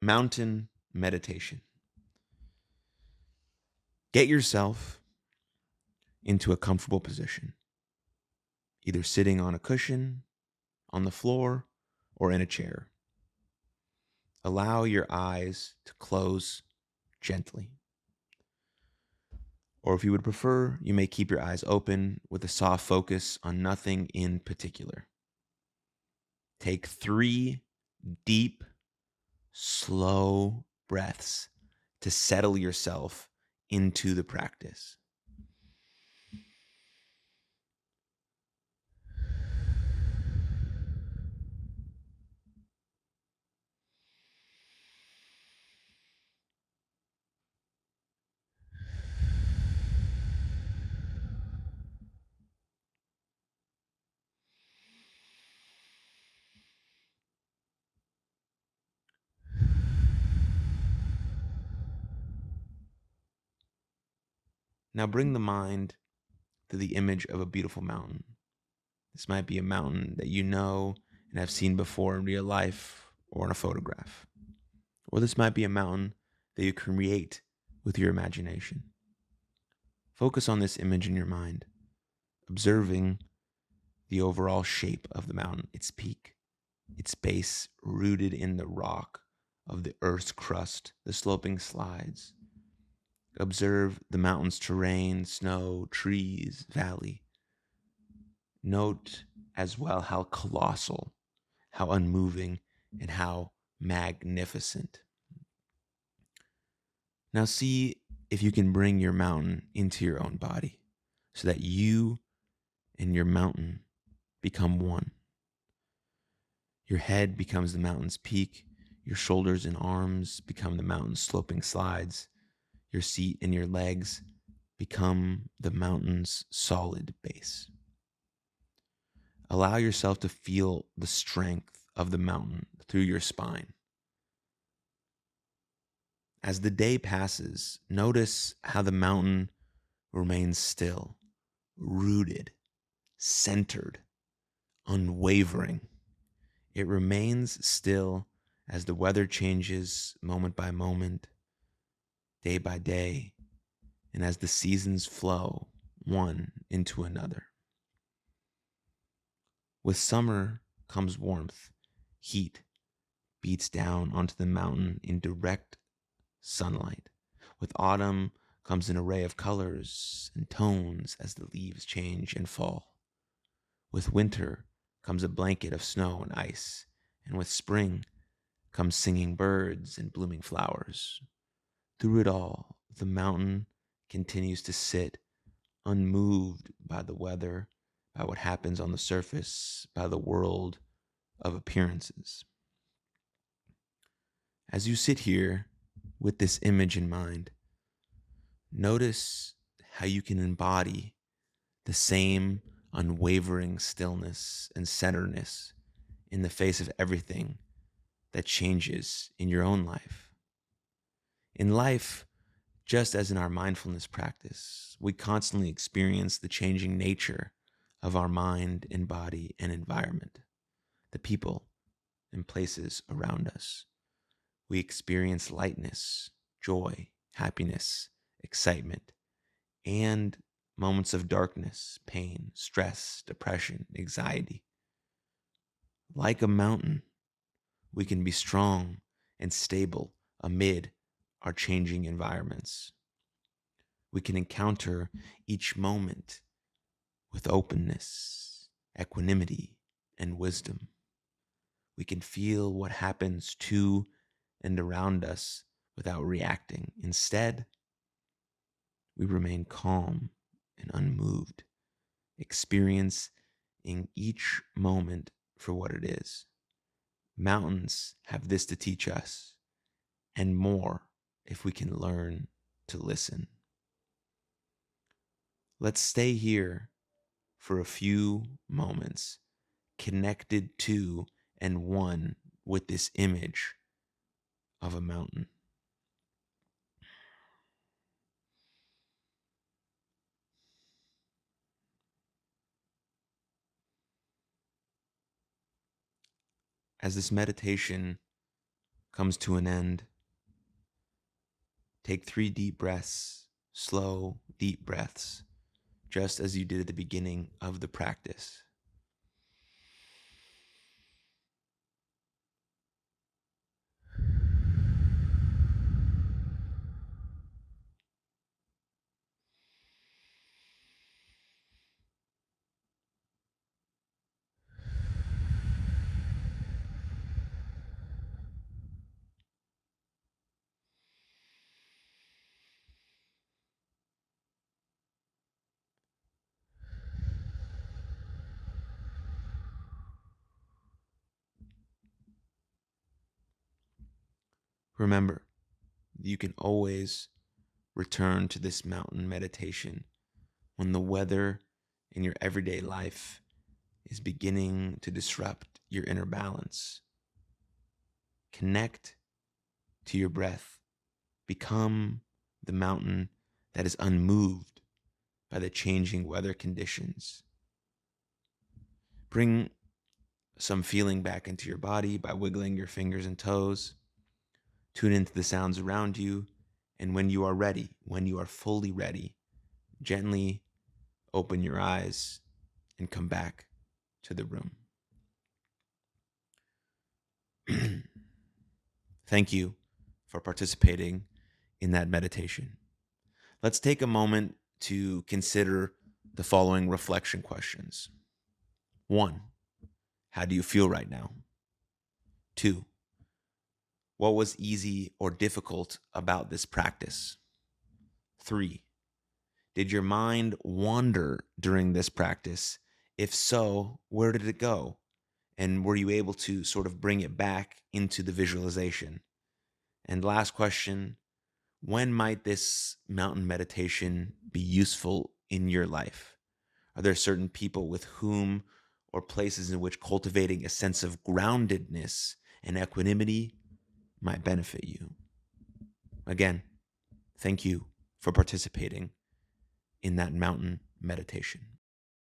mountain meditation. Get yourself into a comfortable position, either sitting on a cushion, on the floor, or in a chair. Allow your eyes to close gently. Or if you would prefer, you may keep your eyes open with a soft focus on nothing in particular. Take three deep, slow breaths to settle yourself into the practice. Now bring mm. the mind to the image of a beautiful mountain. This might be a mountain that you know and have seen before in real life or in a photograph. Or this might be a mountain that you create with your imagination. Focus on this image in your mind, observing the overall shape of the mountain, its peak, its base rooted in the rock of the earth's crust, the sloping slides, Observe the mountain's terrain, snow, trees, valley. Note as well how colossal, how unmoving, and how magnificent. Now, see if you can bring your mountain into your own body so that you and your mountain become one. Your head becomes the mountain's peak, your shoulders and arms become the mountain's sloping slides, your seat and your legs become the mountain's solid base. Allow yourself to feel the strength of the mountain through your spine. As the day passes, notice how the mountain remains still, rooted, centered, unwavering. It remains still as the weather changes moment by moment day by day, and as the seasons flow one into another. With summer comes warmth, heat beats down onto the mountain in direct sunlight. With autumn comes an array of colors and tones as the leaves change and fall. With winter comes a blanket of snow and ice, and with spring comes singing birds and blooming flowers. Through it all, the mountain continues to sit unmoved by the weather, by what happens on the surface, by the world of appearances. As you sit here with this image in mind, notice how you can embody the same unwavering stillness and centeredness in the face of everything that changes in your own life. In life, just as in our mindfulness practice, we constantly experience the changing nature of our mind and body and environment, the people and places around us. We experience lightness, joy, happiness, excitement, and moments of darkness, pain, stress, depression, anxiety. Like a mountain, we can be strong and stable amid our changing environments. We can encounter each moment with openness, equanimity, and wisdom. We can feel what happens to and around us without reacting. Instead, we remain calm and unmoved, experiencing each moment for what it is. Mountains have this to teach us and more if we can learn to listen. Let's stay here for a few moments, connected to and one with this image of a mountain. As this meditation comes to an end, take three deep breaths, slow, deep breaths, just as you did at the beginning of the practice. Remember, you can always return to this mountain meditation when the weather in your everyday life is beginning to disrupt your inner balance. Connect to your breath. Become the mountain that is unmoved by the changing weather conditions. Bring some feeling back into your body by wiggling your fingers and toes. Tune into the sounds around you. And when you are ready, when you are fully ready, gently open your eyes and come back to the room. Thank you for participating in that meditation. Let's take a moment to consider the following reflection questions. One, how do you feel right now? Two, what was easy or difficult about this practice? Three, did your mind wander during this practice? If so, where did it go? And were you able to sort of bring it back into the visualization? And last question when might this mountain meditation be useful in your life? Are there certain people with whom or places in which cultivating a sense of groundedness and equanimity might benefit you. Again, thank you for participating in that mountain meditation.